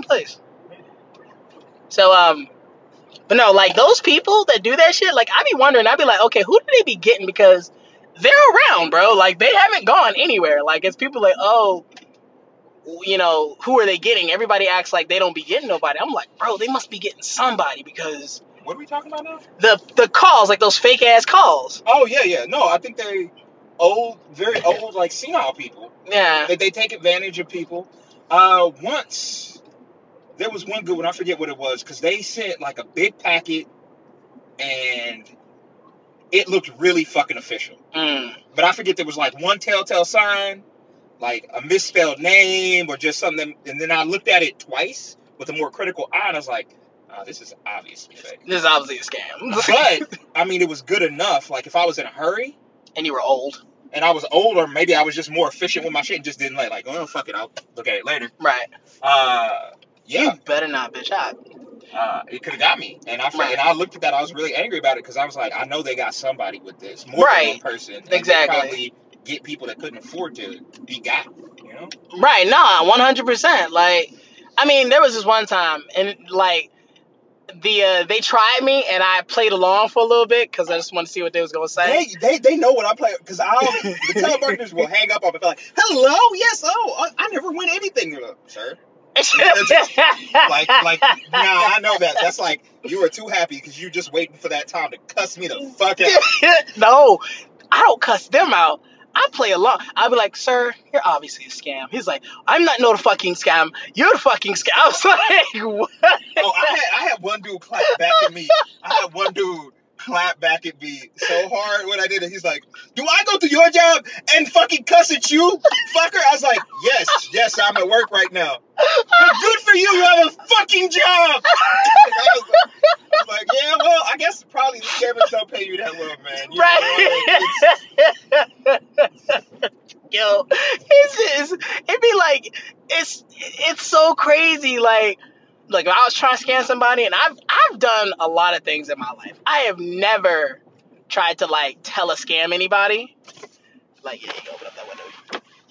place. So um, but no, like those people that do that shit, like I be wondering, I'd be like, okay, who do they be getting because they're around, bro. Like they haven't gone anywhere. Like it's people like, oh, you know, who are they getting? Everybody acts like they don't be getting nobody. I'm like, bro, they must be getting somebody because What are we talking about now? the the calls, like those fake ass calls. Oh yeah, yeah. No, I think they old, very old, like senile people. Yeah. They, they take advantage of people. Uh, once there was one good one. I forget what it was because they sent like a big packet, and it looked really fucking official. Mm. But I forget there was like one telltale sign, like a misspelled name or just something. And then I looked at it twice with a more critical eye, and I was like, oh, "This is obviously fake." This is obviously a scam. But I mean, it was good enough. Like if I was in a hurry and you were old. and I was older, maybe I was just more efficient with my shit and just didn't like, like, oh fuck it, I'll look at it later. Right. Uh, yeah, You better not, bitch. I, uh, it could have got me, and I Right. and I looked at that. I was really angry about it because I was like, I know they got somebody with this, more Right. than one person. Exactly. Probably get people that couldn't afford to be got. You know. Right, nah, one hundred percent. Like, I mean, there was this one time, and like, the uh, they tried me, and I played along for a little bit because I just wanted to see what they was gonna say. They, they they know what I play because I'll the telemarketers will hang up on me and be like, hello, yes, oh, I, I never win anything. They're like. Like, like, nah, I know that. That's like you were too happy because you just waiting for that time to cuss me the fuck out. no, I don't cuss them out. I play along. I'll be like, sir, you're obviously a scam. He's like, I'm not no fucking scam. You're the fucking scam. I was like, what? Oh, I had I had one dude clap back at me. I had one dude clap back at me so hard when I did it. He's like, "Do I go to your job and fucking cuss at you, fucker?" I was like, "Yes, yes, I'm at work right now." For you. You have a fucking job. I was, I was like, "Yeah, well, I guess probably the scammers don't pay you that well, man." You know, it's- right. Yo, it's just, it'd be like it's it's so crazy. Like, like if I was trying to scam somebody, and I've I've done a lot of things in my life. I have never tried to like tell a scam anybody. Like, yeah, you open up that window.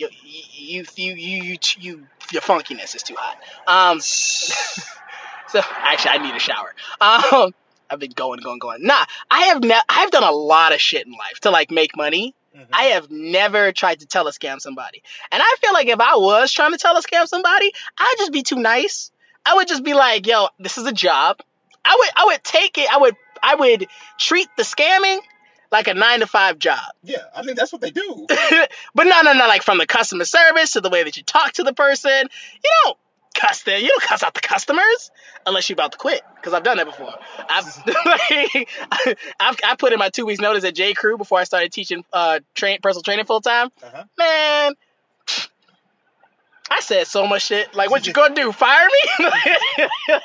You you you you you, you your funkiness is too hot. Um, so actually, I need a shower. Um, I've been going, going, going. Nah, I have ne- I've done a lot of shit in life to like make money. Mhm. I have never tried to tell a scam somebody. And I feel like if I was trying to tell a scam somebody, I'd just be too nice. I would just be like, yo, this is a job. I would I would take it, I would I would treat the scamming like a nine to five job. yeah, I think that's what they do. but no, no, no, like from the customer service to the way that you talk to the person. You don't cuss them. You don't cuss out the customers unless you're about to quit. Because I've done that before. I've, like, I've I put in my two weeks notice at J Crew before I started teaching uh train personal training full time. Uh-huh. Man. I said so much shit. Like, what you gonna do? Fire me?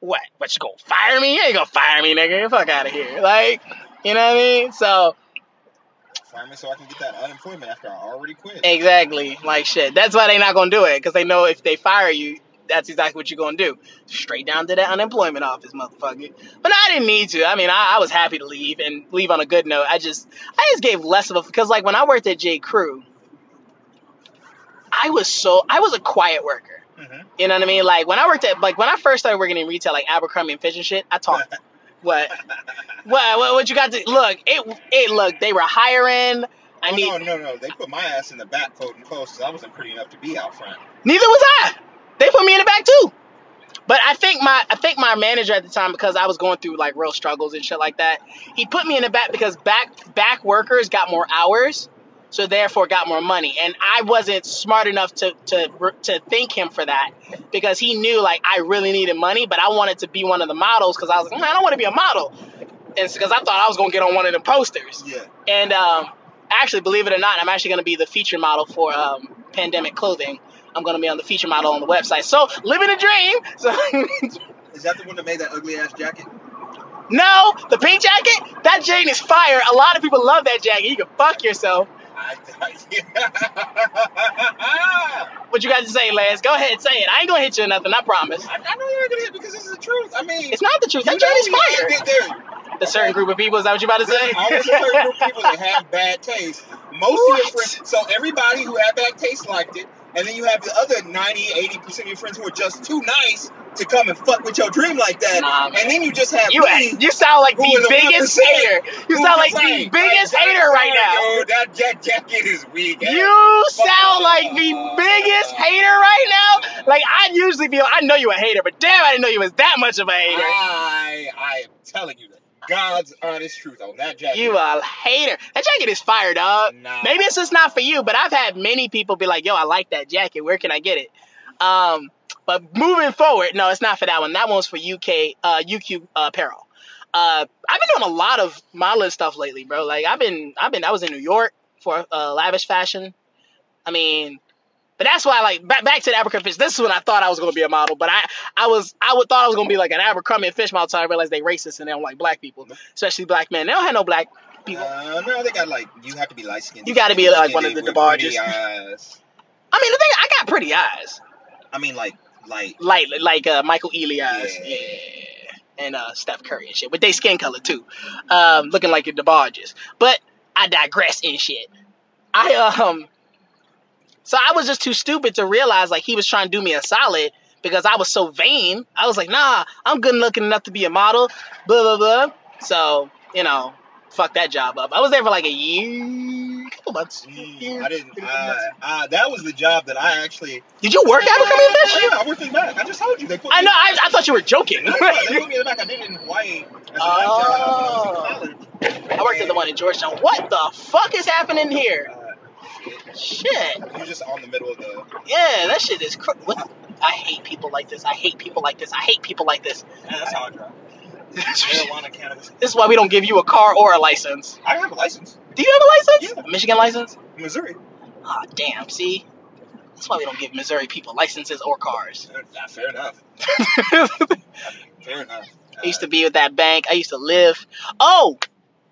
what? What you gonna fire me? You ain't gonna fire me, nigga. Fuck out of here. Like, you know what I mean? So, Fire me so I can get that unemployment after I already quit. Exactly. Like shit. That's why they're not gonna do it because they know if they fire you, that's exactly what you're gonna do. Straight down to that unemployment office, motherfucker. But I didn't need to. I mean, I, I was happy to leave and leave on a good note. I just, I just gave less of a because like when I worked at J Crew, I was so I was a quiet worker. Mhm. You know what I mean? Like when I worked at like when I first started working in retail, like Abercrombie and Fitch and shit, I talked. what? What? What? What you got to look? It. It. Look. They were hiring. I oh, need. no, no, no. They put my ass in the back quoting close because I wasn't pretty enough to be out front. Neither was I. They put me in the back too. But I think my I think my manager at the time because I was going through like real struggles and shit like that, he put me in the back because back back workers got more hours, so therefore got more money. And I wasn't smart enough to to to thank him for that because he knew like I really needed money, but I wanted to be one of the models because I was like, man, I don't want to be a model. And because I thought I was gonna get on one of the posters. Yeah. And um, actually, believe it or not, I'm actually going to be the feature model for um, pandemic clothing. I'm going to be on the feature model on the website. So, living a dream. So, Is that the one that made that ugly ass jacket? no, the pink jacket, that Jane is fire. A lot of people love that jacket. You can fuck yourself. I, What you got to say, Lance? Go ahead, say it. I ain't to hit you or nothing, I promise. I, I know you're gonna hit because this is the truth. I mean, It's not the truth. That you Jane is know we fire. The certain group of people, is that what you about to say? There's always a certain group of people that have bad taste. Most of your friends, so everybody who had bad taste liked it. and then you have the other 90, 80 percent of your friends who are just too nice to come and fuck with your dream like that. Nah, and then you just have You me. you sound like the biggest 1%? hater. You sound like the biggest "Hey, hater right now. Yo, that jack jacket is weak. eh? You sound like the biggest hater right now. Like I'd usually be, I know you a hater, but damn, I didn't know you was that much of a hater. I I am telling you that God's honest truth on that jacket. You a hater. That jacket is fire, dog. Nah. Maybe it's just not for you, but I've had many people be like, "Yo, I like that jacket. Where can I get it?" Um, but moving forward, no, it's not for that one. That one's for UK, uh, UQ uh, apparel. Uh, I've been doing a lot of modeling stuff lately, bro. Like I've been, I've been, I was in New York for uh, lavish fashion. I mean, but that's why, like, back, back to the Abercrombie Fitch. This is when I thought I was gonna be a model, but I, I was, I would thought I was gonna be like an Abercrombie and Fitch model. Until I realized they racist and they don't like black people, especially black men. They don't have no black people. Uh, no, they got like you have to be light skinned. You gotta be, like, one of the DeBarges. I mean, the thing, I got pretty eyes, I mean, like light. like like uh, Michael Elias Yeah. yeah, and uh, Steph Curry and shit, with their skin color too, um, looking like the DeBarges. But I digress and shit. I um, so I was just too stupid to realize like he was trying to do me a solid because I was so vain. I was like, nah, I'm good looking enough to be a model, blah blah blah. So you know, fuck that job up. I was there for like a year, couple months. I didn't. Uh, uh, that was the job that I actually. Did you work at and Fitch? Yeah, I worked in the back. I just told you they put. I know. I, I thought you were joking. back. No, no, they put me in the back. I did it in Hawaii as a night job I was in. I worked at the one in Georgetown. What the fuck is happening here? Uh, Shit. you're just on the middle of the. Yeah, that shit is cr- what? I hate people like this. I hate people like this. I hate people like this. Yeah, that's how I drive. This Marijuana, cannabis. is why we don't give you a car or a license. I have a license. Do you have a license? Yeah. A Michigan license? Missouri. Ah, damn. See, that's why we don't give Missouri people licenses or cars. Fair enough. Fair enough. Uh, used to be with that bank. I used to live. Oh,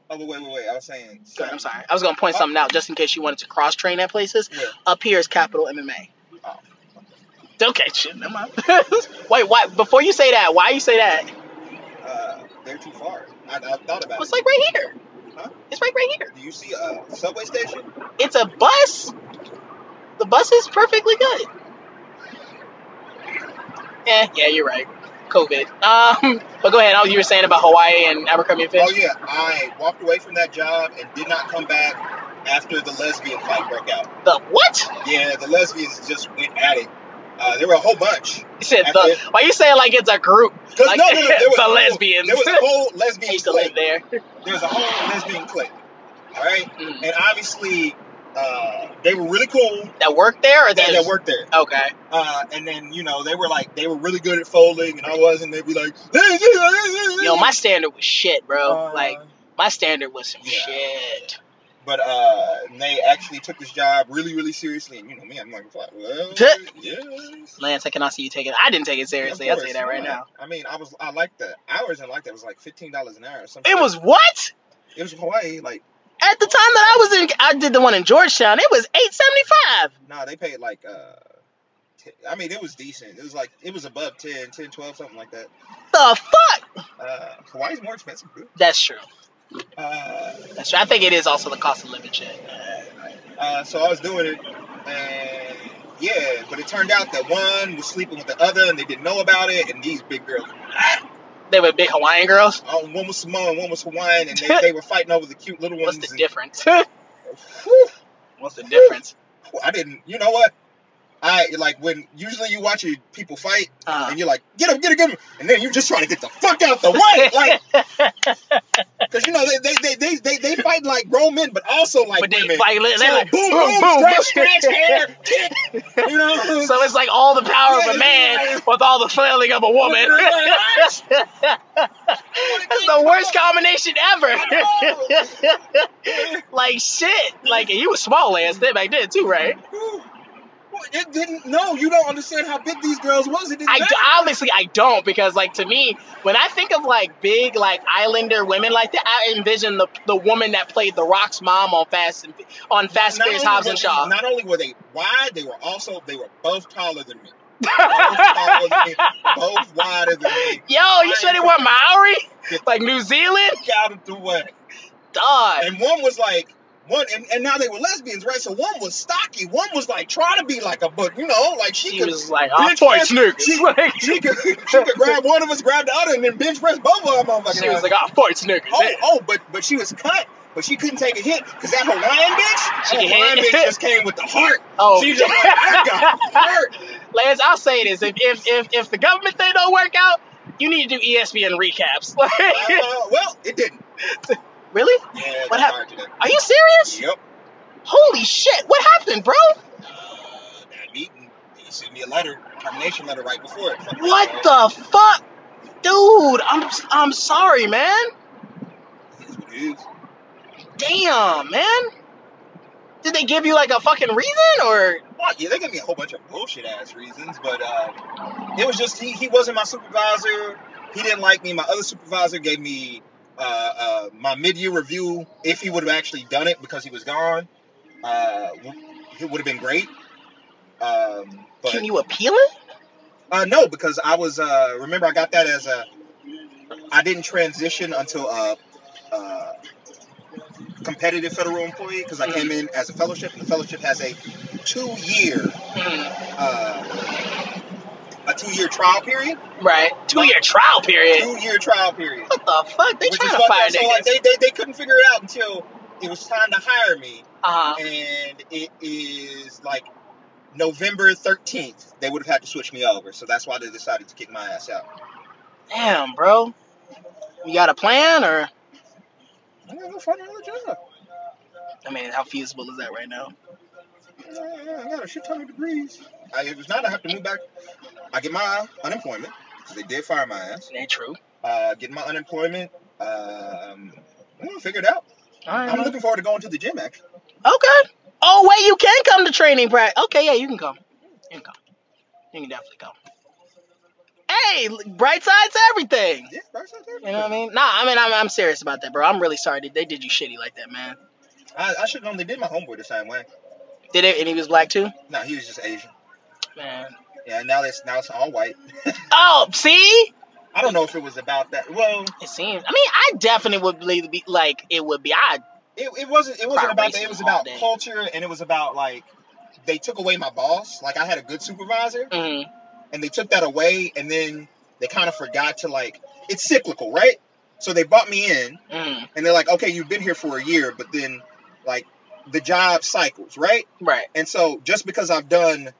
Oh, but wait, wait, wait. I was saying. I'm sorry. I was gonna point something out just in case you wanted to cross train at places. Yeah. Up here is Capital MMA. Oh. Okay, shit, never mind. Wait, why? Before you say that, why you say that? They're too far. I, I thought about It's it. It's like right here. Huh? It's right right here. Do you see a subway station? It's a bus. The bus is perfectly good. Yeah, yeah, you're right. COVID. Um, but go ahead. Oh, you were saying about Hawaii and Abercrombie and Fitch. Oh yeah, I walked away from that job and did not come back after the lesbian fight broke out. The what? Yeah, the lesbians just went at it. Uh, there were a whole bunch. You said the. Why you saying like it's a group? Like no, no, no, there was the a whole- lesbians. There was a whole lesbian used to live clique. there. There was a whole lesbian clique. All right, Mm. and obviously uh, they were really cool. That worked there or That, that? that worked there. Okay. Uh, and then you know they were like they were really good at folding, and I wasn't. They'd be like, Yo, my standard was shit, bro. Uh, like my standard was some yeah. shit. But uh, they actually took this job really, really seriously, and you know me, I'm like, well, yes. Lance, I cannot see you take it. I didn't take it seriously. I'll tell you that right now. I mean, I was, I liked the hours and like that. It was like fifteen dollars an hour. Or something. It was what? it was Hawaii. Like, At the time that I was in, I did the one in Georgetown. It was eight seventy five. nah, they paid like, uh, t- I mean, it was decent. It was like, it was above 10, 10, 12, something like that. The fuck? Uh, Hawaii's more expensive. That's true. Uh, That's true. I think it is also the cost of living shit. uh, so I was doing it, and yeah, but it turned out that one was sleeping with the other, and they didn't know about it, and these big girls. They were big Hawaiian girls. Uh, one was Samoan, one was Hawaiian, and they, they were fighting over the cute little ones. What's the and- difference? Whew, What's the difference? I didn't. You know what? I like when usually you watch people fight, Uh, and you're like, get him, get him, get him, and then you just trying to get the fuck out the way, like, because you know they they, they they they they fight like grown men, but also like but they women. fight. They're like boom, boom, boom, scratch, scratch, hair, kick, you know. So it's like all the power of a man with all the flailing of a woman. That's the worst combination ever. like shit. Like you was small ass then back then too, right? It didn't. No, you don't understand how big these girls was. It didn't I matter. obviously I don't because like to me when I think of like big like Islander women like that I envision the the woman that played the Rock's mom on Fast and on Fast and Furious Hobbs and they- Shaw. Not only were they wide, they were also they were both taller than me. Both taller than me. Both wider than me. Yo, you sure they were Maori? Like New Zealand? out of the way. Dog. And one was like one and, and now they were lesbians, right? So one was stocky, one was like trying to be like a but you know, like she, She could was like, bench press- niggas. She, Like- she could she could grab one of us, grab the other, and then bench press both of them. She was like, I'll fight niggas. Oh, oh, but but she was cut, but she couldn't take a hit because that Hawaiian bitch, She that Hawaiian bitch just came with the heart. Oh. she just like, I hurt. Lance, I'll say this: if if if, if the government thing don't work out, you need to do ESPN recaps. Uh, well, it didn't. Really? Yeah, What happened? Are you serious? Yep. Holy shit! What happened, bro? That meeting, he sent me a letter, termination letter right before it. What the fuck, dude? I'm I'm sorry, man. It is what it is. Damn, man. Did they give you like a fucking reason or? Well, yeah, they gave me a whole bunch of bullshit ass reasons, but uh, it was just he, he wasn't my supervisor. He didn't like me. My other supervisor gave me uh, uh, my mid year review if he would have actually done it because he was gone. Uh, it would have been great. Um, but Can you appeal it? uh, no, because I was uh, remember I got that as a I didn't transition until a, uh competitive federal employee because I came in as a fellowship and the fellowship has a two year Hmm, uh, a two year trial period. right. Two year trial period. Two year trial period. What the fuck? They Which trying to fire up. So like, they, they they couldn't figure it out until it was time to hire me, Uh huh. and it is like November thirteenth. They would have had to switch me over, so that's why they decided to kick my ass out. Damn, bro. You got a plan or? I'm gonna go find another job. I mean, how feasible is that right now? I got a shit ton of degrees. I, if it's not, I have to move back. I get my unemployment. They did fire my ass. It ain't true. Uh, get my unemployment. Um, I'm gonna figure it out. All right. I'm looking forward to going to the gym. Actually, Okay. Oh wait, you can come to training practice. Okay, yeah, you can come. You can come. You can definitely come. Hey, bright side to everything. yeah, that's not You know what I mean? Nah, I mean, I'm, I'm serious about that, bro. I'm really sorry they, they did you shitty like that, man. I, I should have known they did my homeboy the same way. Did it? And he was black too. No, he was just Asian. Man. Yeah, now it's now it's all white. Oh, see? I don't know if it was about that. Well, It seems. I mean, I definitely would believe be like it would be. I it, it wasn't it wasn't about that. It was about culture, and it was about like they took away my boss. Like I had a good supervisor, mm, and they took that away, and then they kind of forgot to like. It's cyclical, right? So they brought me in, mm, and they're like, okay, you've been here for a year, but then like the job cycles, right? right. And so just because I've done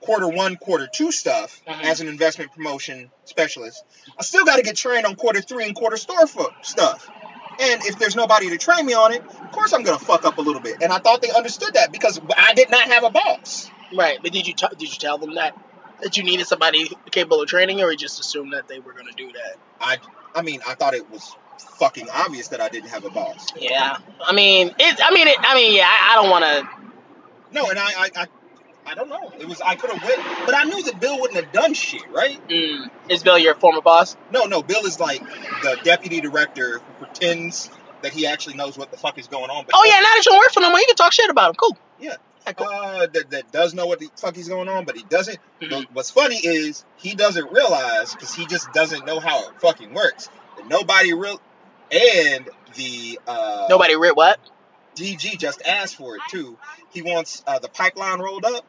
quarter one, quarter two stuff Mhm. as an investment promotion specialist, I still got to get trained on quarter three and quarter store stuff. And if there's nobody to train me on it, of course I'm gonna fuck up a little bit. And I thought they understood that because I did not have a boss. Right. But did you t- did you tell them that that you needed somebody capable of training, or you just assumed that they were gonna do that? I, I mean, I thought it was fucking obvious that I didn't have a boss. Yeah. I mean, it. I mean, it. I mean, yeah. I, I don't want to. No, and I, I, I, I don't know. It was I could have went, but I knew that Bill wouldn't have done shit, right? Mm, is Bill your former boss? No, no, Bill is like the deputy director who pretends that he actually knows what the fuck is going on. But Oh yeah. Now that you don't work for no more, you can talk shit about him. Cool. Yeah. Yeah, cool. uh, that, that does know what the fuck is going on, but he doesn't. Mhm. What's funny is he doesn't realize because he just doesn't know how it fucking works. That nobody real and the uh, Nobody read what? DG just asked for it too. He wants uh, the pipeline rolled up.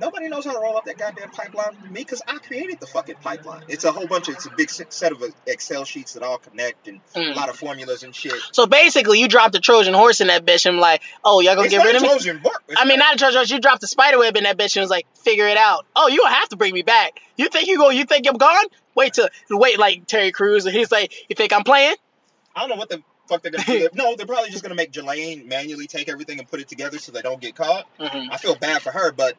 Nobody knows how to roll up that goddamn pipeline for me because I created the fucking pipeline. It's a whole bunch of it's a big set of uh, Excel sheets that all connect and a Mm. lot of formulas and shit. So basically, you dropped a Trojan horse in that bitch and I'm like, oh, y'all gonna It's get rid of me? Trojan. It's I mean, not a Trojan horse. You dropped a spider web in that bitch and was like, figure it out. Oh, you don't have to bring me back. You think you go? You think I'm gone? Wait till wait like Terry Crews and he's like, you think I'm playing? I don't know what the fuck they're gonna do. no, they're probably just gonna make Jelaine manually take everything and put it together so they don't get caught. Mm-hmm. I feel bad for her, but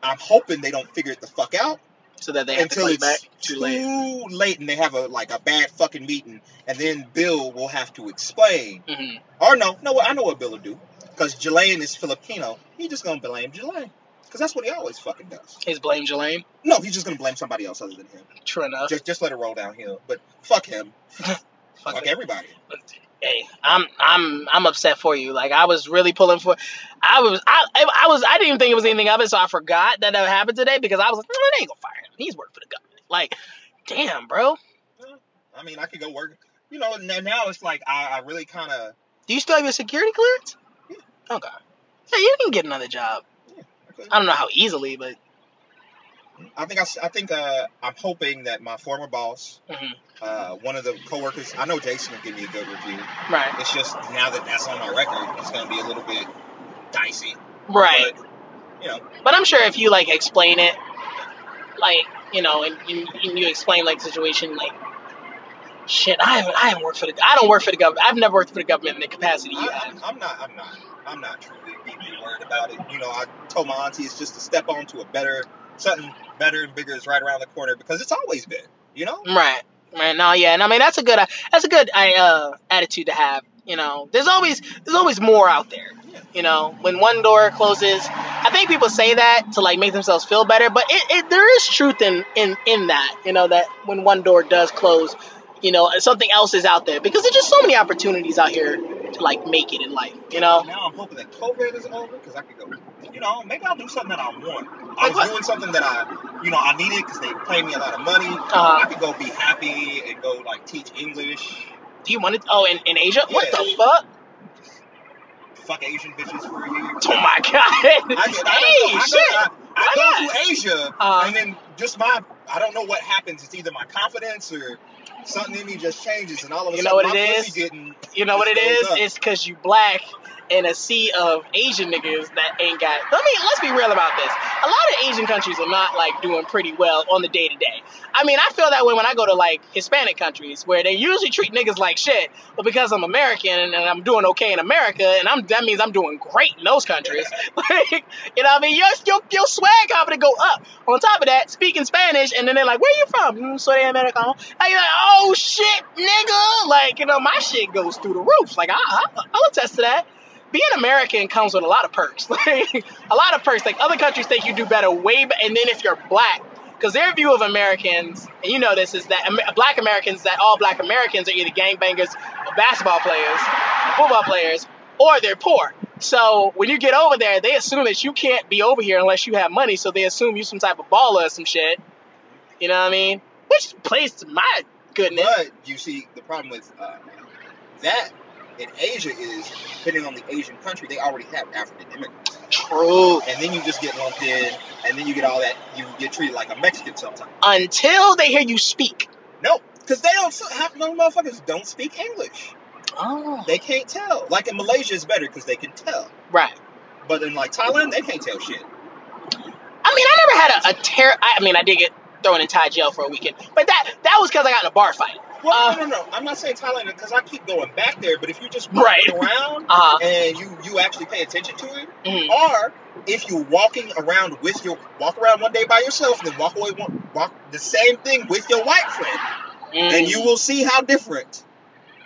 I'm hoping they don't figure it the fuck out So that they have to until play it's back too late. too late and they have a like a bad fucking meeting, and then Bill will have to explain. hmm Or no, no, I know what Bill will do because Jelaine is Filipino. He just gonna blame Jelaine because that's what he always fucking does. He's blame Jelaine. No, he's just gonna blame somebody else other than him. True enough. Just just let it roll downhill. But fuck him. Fuck everybody. Hey, I'm I'm I'm upset for you. Like I was really pulling for. I was I I was I didn't even think it was anything of it, so I forgot that that happened today because I was like, no, they ain't gonna fire him. He's working for the government. Like, damn, bro. I mean, I could go work. You know, now it's like I, I really kind of Do you still have your security clearance? Yeah. Oh, okay. Yeah, you can get another job. Okay. I don't know how easily, but I think I, I think uh, I'm hoping that my former boss, Mhm. uh, one of the coworkers, I know Jason will give me a good review. right, It's just now that that's on my record, it's gonna be a little bit dicey. right. But, you know, But I'm sure if you like explain it, like you know, and, and, and you explain like the situation, like shit, I haven't, I haven't worked for the, I don't work for the government. I've never worked for the government in the capacity you I, have. I'm, I'm not, I'm not, I'm not truly deeply worried about it. You know, I told my auntie it's just to step on to a better, something better and bigger is right around the corner because it's always been. You know, Right, right. No, yeah, and I mean that's a good, that's a good uh, attitude to have. You know, there's always, there's always more out there. Yeah. You know, when one door closes, I think people say that to like make themselves feel better, but it, it there is truth in in in that. You know, that when one door does close, you know, something else is out there because there's just so many opportunities out here to like make it in life. You know, now I'm hoping that COVID is over because I could go. You know, maybe I'll do something that I want. I was doing something that I, you know, I needed because they pay me a lot of money. Uh-huh. I could go be happy and go like teach English. do you want to? Oh, in, in Asia, what the fuck? Fuck Asian bitches for a year. Oh my god! I, I, hey, I, shit! go, I, I go to Asia, Uh-huh. and then just my, I don't know what happens. It's either my confidence or something in me just changes, and all of a You sudden know what my it pussy getting. You know what it is? up. It's because you black in a sea of Asian niggas that ain't got. Let me let's be real about this. A lot of Asian countries are not like doing pretty well on the day to day. I mean, I feel that way when I go to like Hispanic countries where they usually treat niggas like shit, but because I'm American and, I'm doing okay in America, and I'm that means I'm doing great in those countries. like, you know, what I mean, your your your swag confidence go up. On top of that, speaking Spanish, and then they're like, "Where you from?" Mm, Soy Americano. And you're like, "Oh shit, nigga!" Like, you know, my shit goes through the roof. Like, I, I I'll attest to that. Being American comes with a lot of perks. Like, a lot of perks. Like other countries think you do better way, and then if you're black, because their view of Americans, and you know this, is that black Americans, that all black Americans are either gangbangers, or basketball players, football players, or they're poor. So when you get over there, they assume that you can't be over here unless you have money. So they assume you some type of baller or some shit. You know what I mean? Which plays to my goodness. But you see, the problem with uh, that in Asia is, depending on the Asian country, they already have African immigrants, True. and then you just get lumped in, and then you get all that. You get treated like a Mexican sometimes. Until they hear you speak. No, because they don't. Half no motherfuckers don't speak English. Oh. They can't tell. Like in Malaysia, it's better because they can tell. Right. But in like Thailand, they can't tell shit. I mean, I never had a, a ter- I I mean, I did get thrown in Thai jail for a weekend, but that that was because I got in a bar fight. Well, Uh, no, no, no. I'm not saying Thailand because I keep going back there. But if you just walk Right. around Uh-huh. and you you actually pay attention to it, Mhm. or if you're walking around with your walk around one day by yourself, and then walk away one walk the same thing with your white friend, and you will see how different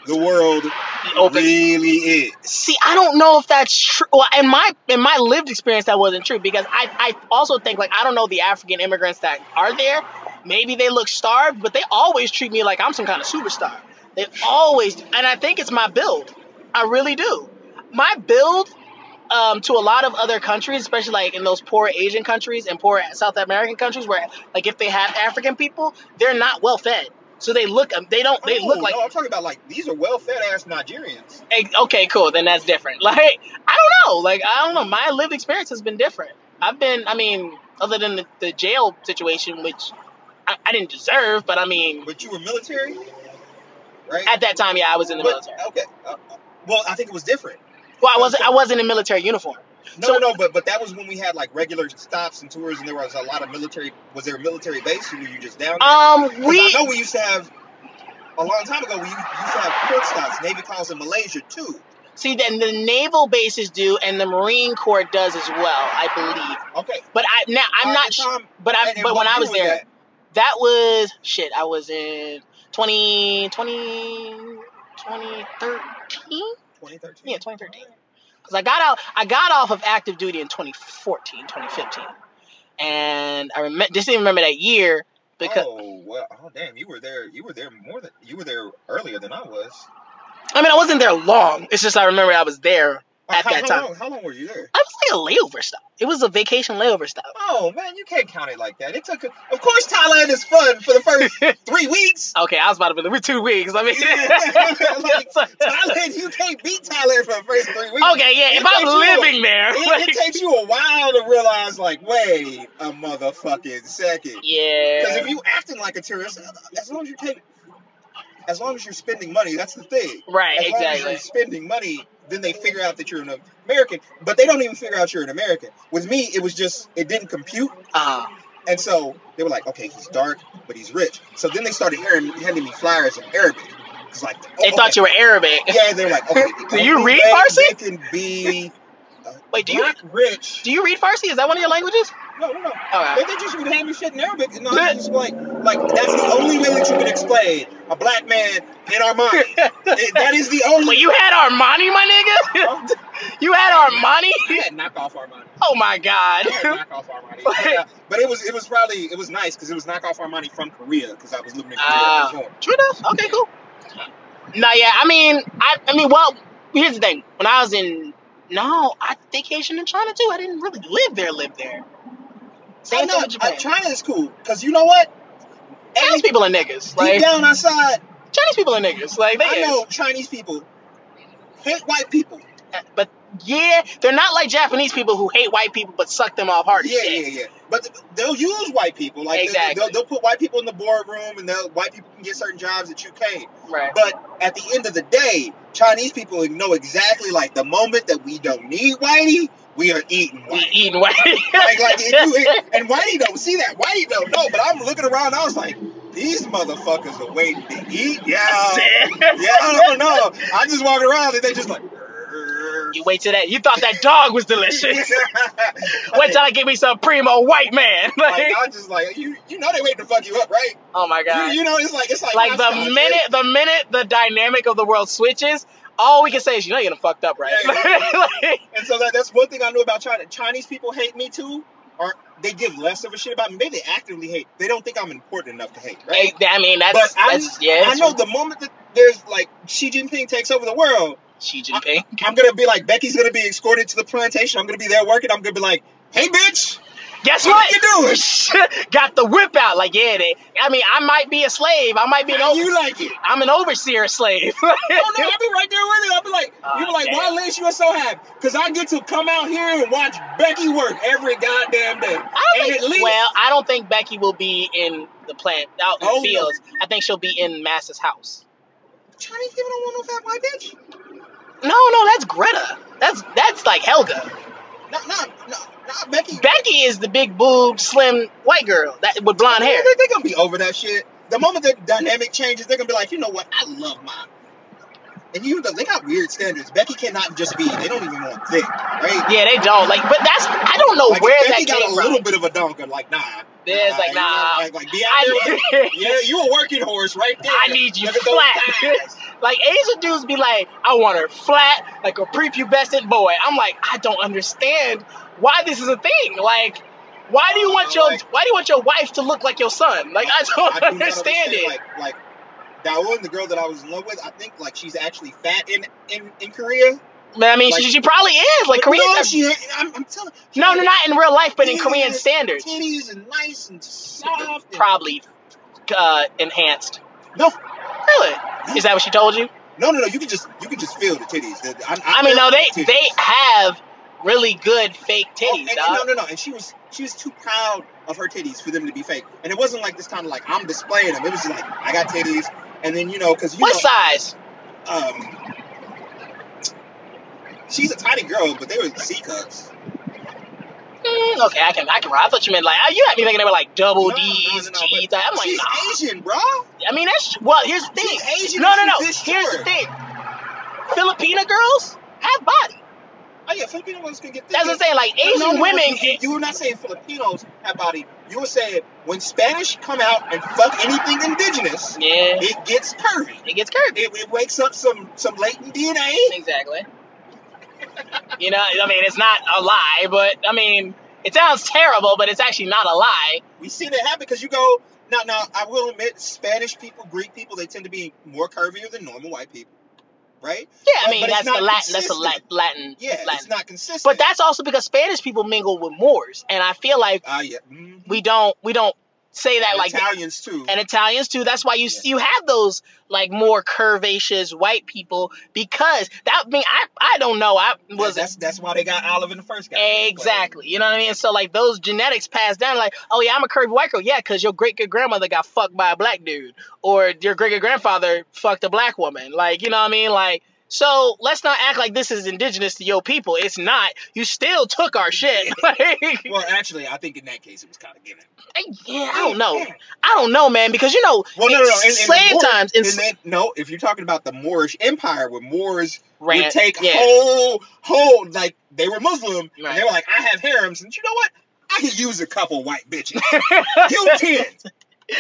the world Mm. open. really is. See, I don't know if that's true. Well, in my in my lived experience, that wasn't true because I I also think like I don't know the African immigrants that are there. Maybe they look starved, but they always treat me like I'm some kind of superstar. They always, and I think it's my build. I really do. My build um, to a lot of other countries, especially like in those poor Asian countries and poor South American countries, where like if they have African people, they're not well fed. So they look, they don't, they Oh, look like no, I'm talking about like these are well-fed ass Nigerians. Okay, cool. Then that's different. Like, I don't know. Like, I don't know. My lived experience has been different. I've been, I mean, other than the, the jail situation, which I, I didn't deserve, but I mean, But you were military, right? at that time, yeah, I was in the But- military. Okay. Uh, uh, well, I think it was different. Well, I wasn't, I wasn't in military uniform. No, So- no, no, but but that was when we had like regular stops and tours, and there was a lot of military. Was there a military base, or were you just down? there? Um, we, I know we used to have a long time ago. We used to have port stops. Navy calls in Malaysia too. see, then the naval bases do, and the Marine Corps does as well, I believe. Okay. But I now I'm not, the sh- but I, but when I was there, that? That was shit. I was in 20, 20, 2013. 2013. Yeah, 2013. Because I got out, I got off of active duty in 2014, 2015, and I remember just didn't remember that year because oh well, oh damn, you were there. You were there more than you were there earlier than I was. I mean I wasn't there long. It's just I remember I was there at how, that how time. Long, how long were you there? I was like a layover stop. It was a vacation layover stop. Oh man, you can't count it like that. It took. Of course, Thailand is fun for the first three weeks. Okay, I was about to be with two weeks. I mean, Like, Thailand, you can't beat Thailand for the first three weeks. okay, yeah. It If I'm you a- living there, It, like- it takes you a while to realize, like, wait a motherfucking second. Yeah. Because if you acting like a tourist, as long as you take, as long as you're spending money, that's the thing. right, As long as exactly. you're spending money, then they figure out that you're an American. But they don't even figure out you're an American. With me, it was just it didn't compute, Uh, and so they were like, okay, he's dark, but he's rich. So then they started hearing, handing me flyers in Arabic. It's like they oh, thought you were Arabic. Yeah, they were like, okay. Do you read Farsi? They can be uh, Wait, do you- rich. Do you read Farsi? Is that one of your languages? No, no, no. Okay. They, they just would have me shit in Arabic, was just like, like that's the only way that you can explain a black man in Armani. It- that is the only. Well, you had Armani, my nigga? you had Armani? I had knockoff Armani. Oh my god. I had knockoff Armani. But, uh, but it was it was probably it was nice because it was knockoff Armani from Korea because I was living in Korea. Before. True enough. Okay, cool. No, yeah. I mean, I, I mean, well, here's the thing. When I was in, no, I vacationed in China too. I didn't really live there. Live there. I Same know, thing with Japan. uh, China is cool because you know what? Chinese people are niggas. Deep Like down inside, Chinese people are niggas. Like they I is. know Chinese people hate white people. But yeah, they're not like Japanese people who hate white people but suck them off hard Yeah, yeah, yeah. But they'll use white people. Like Exactly. they'll, they'll put white people in the boardroom, and they'll, white people can get certain jobs that you can't. Right. But at the end of the day, Chinese people know exactly like the moment that we don't need whitey, we are eating We whitey. eating white. like, like if you, and Whitey don't see that. Whitey don't know. But I'm looking around. I was like, these motherfuckers are waiting to eat. Yeah, yeah. I don't know. I just walk around and they just like. You wait till that. You thought that dog was delicious. Wait till I give me some primo white man. like, Like, I just like you. You know they waiting to fuck you up, right? oh my god. you know it's like it's like Like the minute the minute the dynamic of the world switches, all we can say is you know you're getting fucked up, right? Yeah, Like, And so that, that's one thing I know about China. Chinese people hate me too, or they give less of a shit about me. Maybe they actively hate. They don't think I'm important enough to hate, right? I mean that's but I, that's yeah. I know the moment that there's like Xi Jinping takes over the world, Xi Jinping. I'm gonna be like Becky's gonna be escorted to the plantation. I'm gonna be there working. I'm gonna be like, hey bitch, Guess what what? you doing? Got the whip out. Like yeah, they. I mean, I might be a slave. I might be an How over, you like it? I'm an overseer slave. Oh no, I'll be right there with it. I'll be like, Ah, you be like, why damn. Liz, you are so happy? Because I get to come out here and watch Becky work every goddamn day. I don't And think, at least- well, I don't think Becky will be in the plant out in Oh, the no. fields. I think she'll be in Mass's house. Chinese people don't want no fat white bitch. No, no, that's Greta. That's that's like Helga. Not, not, not, not Becky. Becky is the big boob, slim white girl that with blonde hair. They, they're gonna be over that shit. The moment the dynamic changes, they're gonna be like, you know what? I love mine. And you, they got weird standards. Becky cannot just be. They don't even want thick, right? Yeah, they don't like, but that's I don't know Like where Becky that got came a from. little bit of a donker. Like nah. Yeah, it's like, you know, nah. Like, like be out there. With the, yeah, you a working horse right there. I need you Look at those flat. Like Asian dudes be like, I want her flat, like a prepubescent boy. I'm like, I don't understand why this is a thing. Like, why do you want your Like- why do you want your wife to look like your son? Like, I don't do not understand it. Like, like Daewon, the girl that I was in love with, I think like she's actually fat in in, in Korea. Man, I mean, like- she, she probably is. Like But Koreans. no, she, I'm, I'm telling. she no, no, not in real life, but in Korean standards, Titties and nice and soft. And, probably uh, enhanced. no, Really? Is that what she told you? no, no, no. You can just you can just feel the titties. The- I, I mean, no, they titties. they have really good fake Oh, titties, and- and no, no, no. And she was she was too proud of her titties for them to be fake. And it wasn't like this kind of like I'm displaying them. It was just like I got titties, and then you know because you What know, size? um, she's a tiny girl, but they were C cups. Mm, okay, I can, I can. I thought you meant like, you had me thinking they were like double No, no, D's, no, no, G's. I'm like, she's nah. Asian, bro. I mean, that's well. Here's the thing. She's Asian. No, no, no. Here's the thing. Filipina girls have body. Oh yeah, Filipino ones can get. That's what I'm saying. Like Asian No, no, no, women. You, you were not saying Filipinos have body. You were saying when Spanish come out and fuck anything indigenous, yeah, it gets curvy. it gets curvy. It, it wakes up some some latent DNA. Exactly. you know, I mean, it's not a lie, but I mean, it sounds terrible, but it's actually not a lie. We've seen it happen because you go now. Now I will admit, Spanish people, Greek people, they tend to be more curvier than normal white people, right? Yeah, I mean that's the Latin. That's the Latin. Latin. Yeah, Latin. it's not consistent. But that's also because Spanish people mingle with Moors, and I feel like ah yeah, mhm. we don't we don't say that And like Italians too. and Italians too. That's why you Yeah. you have those like more curvaceous white people because that I mean I I don't know I was that's that's why they got Olive in the first guy. exactly you know what I mean. So like those genetics passed down like oh yeah I'm a curvy white girl yeah because your great great grandmother got fucked by a black dude or your great great grandfather fucked a black woman like you know what I mean like. So let's not act like this is indigenous to your people. It's not. You still took our shit. Like, Well, actually, I think in that case it was kind of given. Uh, yeah, I don't know. Yeah. I don't know, man, because you know, Well, no, no, no. In, in slave Moor- times, in in that, no, if you're talking about the Moorish Empire, where Moors Ran- would take yeah. whole, whole, like they were Muslim, Right. and they were like, I have harems, and you know what? I could use a couple white bitches. Give ten.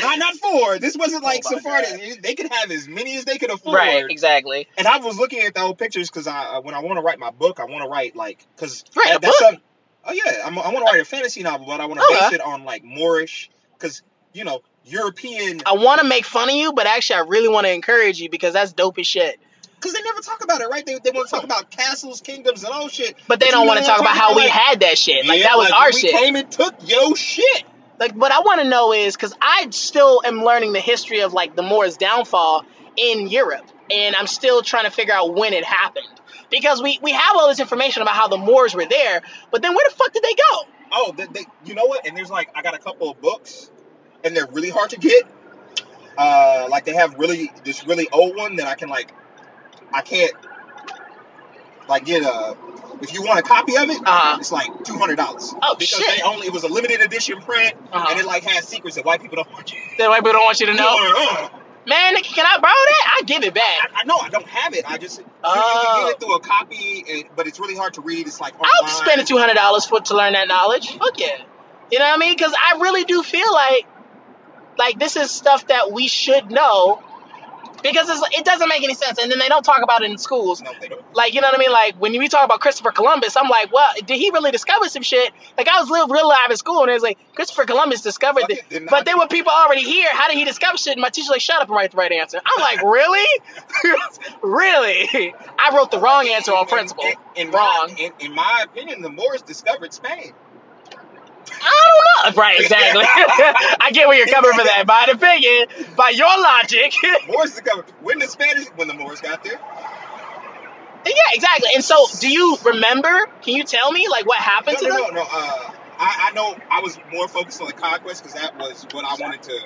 Not not four. This wasn't like Oh my Sephardi. They could have as many as they could afford. right, exactly. And I was looking at the old pictures because I, when I want to write my book, I want to write like because Write a that's oh yeah, I'm, I want to write a fantasy novel, but I want to Okay. base it on like Moorish because you know European I want to make fun of you, but actually, I really want to encourage you because that's dope as shit. because they never talk about it, right? They, they want to talk about castles, kingdoms, and all shit. But they you don't want to talk about how we had that shit. Like yeah, that was like, our we shit. came and took yo shit. Like what I want to know is because I still am learning the history of like the Moors' downfall in Europe, and I'm still trying to figure out when it happened. Because we, we have all this information about how the Moors were there, but then where the fuck did they go? Oh, they, they, you know what? And there's like I got a couple of books, and they're really hard to get. Uh, like they have really this really old one that I can like, I can't like get a. If you want a copy of it, Uh-huh. it's like two hundred dollars. Oh, because shit. they only it was a limited edition print, Uh-huh. and it like has secrets that white people don't want you. That white people don't want you to know. Man, can I borrow that? I give it back. I, I know I don't have it. I just you, you Oh. can get it through a copy, and, but it's really hard to read. It's like I'll spend two hundred dollars for to learn that knowledge. Fuck yeah, you know what I mean? Because I really do feel like, like this is stuff that we should know, because it's, it doesn't make any sense, and then they don't talk about it in schools. No. Like you know what I mean? Like when we talk about Christopher Columbus, I'm like, well, did he really discover some shit? Like I was real, real live in school, and it was like Christopher Columbus discovered Fuck this, it, but there were people already here. How did he discover shit? And my teacher's like, shut up and write the right answer. I'm like, really, really? I wrote the wrong answer on In- principle. In, in Wrong. My, in, in my opinion, the Moors discovered Spain. I don't know. Right, exactly. I get where you're coming from that. By the opinion, by your logic. Moors discovered when the Spanish when the Moors got there. yeah, exactly. And so, do you remember? Can you tell me like what happened No, to no, them? no, no. Uh, I, I know I was more focused on the conquest because that was what I wanted to.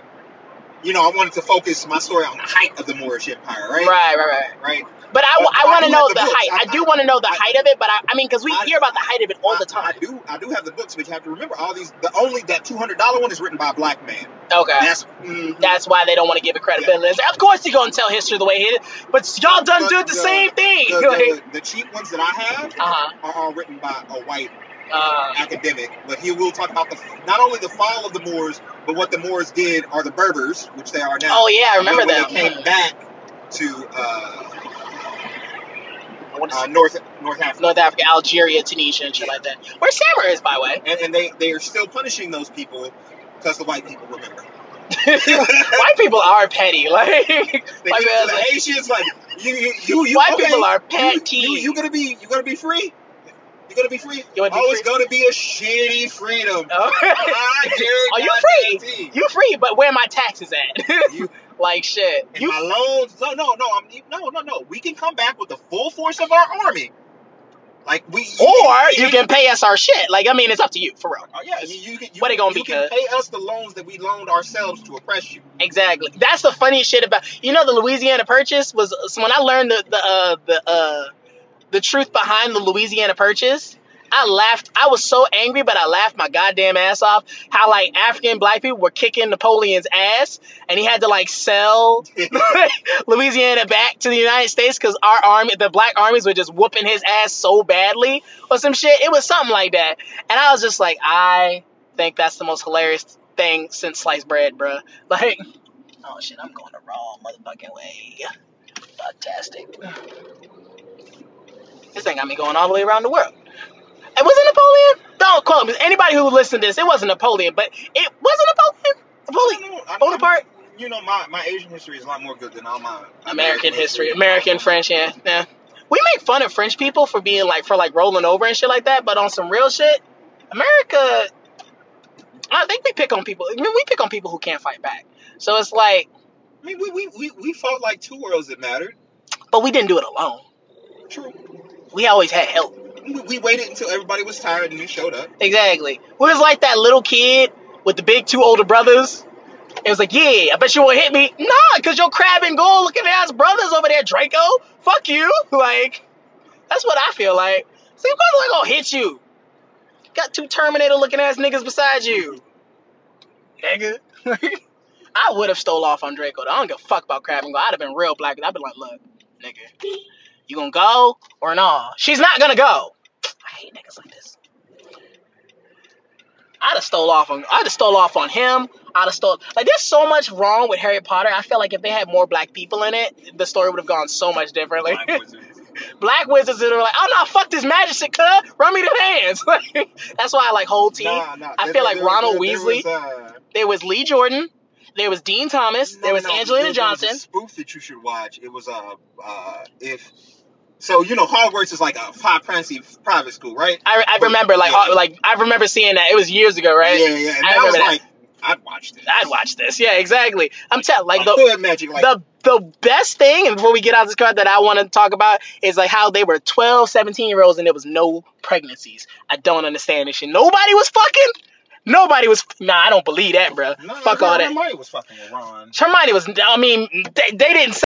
You know, I wanted to focus my story on the height of the Moorish Empire, right? Right, right, right. Right. But I, But I I want to know the the books. height. I, I- do want to know the I- height of it, but I, I mean, because we hear about the height of it all the time. I do. I do have the books, but you have to remember all these. The only that two hundred dollar one is written by a black man. Okay. That's mm, That's why they don't want to give it credibility. It's, Of course, you're gonna tell history the way it is, but y'all done But did the, the- same thing. the, Like, the, the cheap ones that I have uh-huh. are all written by a white Uh, academic, but he will talk about the not only the fall of the Moors, but what the Moors did are the Berbers, which they are now. oh yeah, I remember that. they came back to uh, I wanna uh, North North Africa, North Africa, Algeria, Tunisia, and shit like that. Where Samar is, by the way. and, and they they are still punishing those people because the white people remember. White people are petty. Like, They white think people to are the like, Haitians like you you you, you White okay, people are you- petty. You, you, gonna be you gonna be free? You gonna be free? You wanna be oh, it's gonna be a shitty freedom. Oh. I Are you free? You free, but where my taxes at? You- like shit. And You my loans, no, no, no, I'm, no, no, no. We can come back with the full force of our army. Like we, or you can pay us our shit. Like I mean, it's up to you for real. Oh, yeah, I mean, you can. You, What it gonna you be, can pay us the loans that we loaned ourselves to oppress you. Exactly. That's the funny shit about you know the Louisiana Purchase was so when I learned the the uh, the uh, the truth behind the Louisiana Purchase. I laughed. I was so angry, but I laughed my goddamn ass off. How like African black people were kicking Napoleon's ass, and he had to like sell Louisiana back to the United States because our army, the black armies, were just whooping his ass so badly or some shit. It was something like that, and I was just like, I think that's the most hilarious thing since sliced bread, bruh. Like, oh shit, I'm going the wrong motherfucking way. Fantastic. This thing got me going all the way around the world. It wasn't Napoleon. Don't quote me. Anybody who listened to this, it wasn't Napoleon, but it wasn't Napoleon. Napoleon. I know, I know, Bonaparte? you know, my, my Asian history is a lot more good than all my American history, American French, yeah, yeah. We make fun of French people for being like for like rolling over and shit like that, but on some real shit, America, I think we pick on people. I mean, we pick on people who can't fight back. So it's like, I mean, we, we, we, we fought like two worlds that mattered. but we didn't do it alone. True. We always had help. We, waited until everybody was tired and we showed up. Exactly. We was like that little kid with the big two older brothers. It was like, yeah, I bet you won't hit me. Nah, cause your Crabbe and Goyle looking ass brothers over there, Draco. Fuck you. Like, that's what I feel like. See, of course I'm gonna hit you. Got two Terminator looking ass niggas beside you. Nigga. I would have stole off on Draco. though. I don't give a fuck about Crabbe and Goyle. I'd have been real black. I'd been like, look, nigga, you gonna go or no? She's not gonna go. I hate niggas like this. I'd have stole off on I'd have stole off on him. I'd have stole like there's so much wrong with Harry Potter. I feel like if they had more black people in it, the story would have gone so much differently. Black wizards. black wizards that are like, oh no, fuck this magic shit, cut. Run me the hands. That's why I like whole team. Nah, nah, I there- feel like there- Ronald there- Weasley. was, uh, There was Lee Jordan. There was Dean Thomas. No, there was no, Angelina there- there was Johnson. a spoof that you should watch. It was uh uh if so you know Hogwarts is like a high fancy private school, right? I, I remember like Yeah. like I remember seeing that. It was years ago, right? Yeah, yeah. And I was remember that. like I'd watch this. I'd watch this. Yeah, exactly. I'm telling like the like the the best thing and before we get out of this card that I want to talk about is like how they were 12, 17 year olds and there was no pregnancies. I don't understand this shit. Nobody was fucking. Nobody was. Nah, I don't believe that, bro. No, Fuck no, all that. Hermione was fucking with Ron. Hermione was. I mean, they, they didn't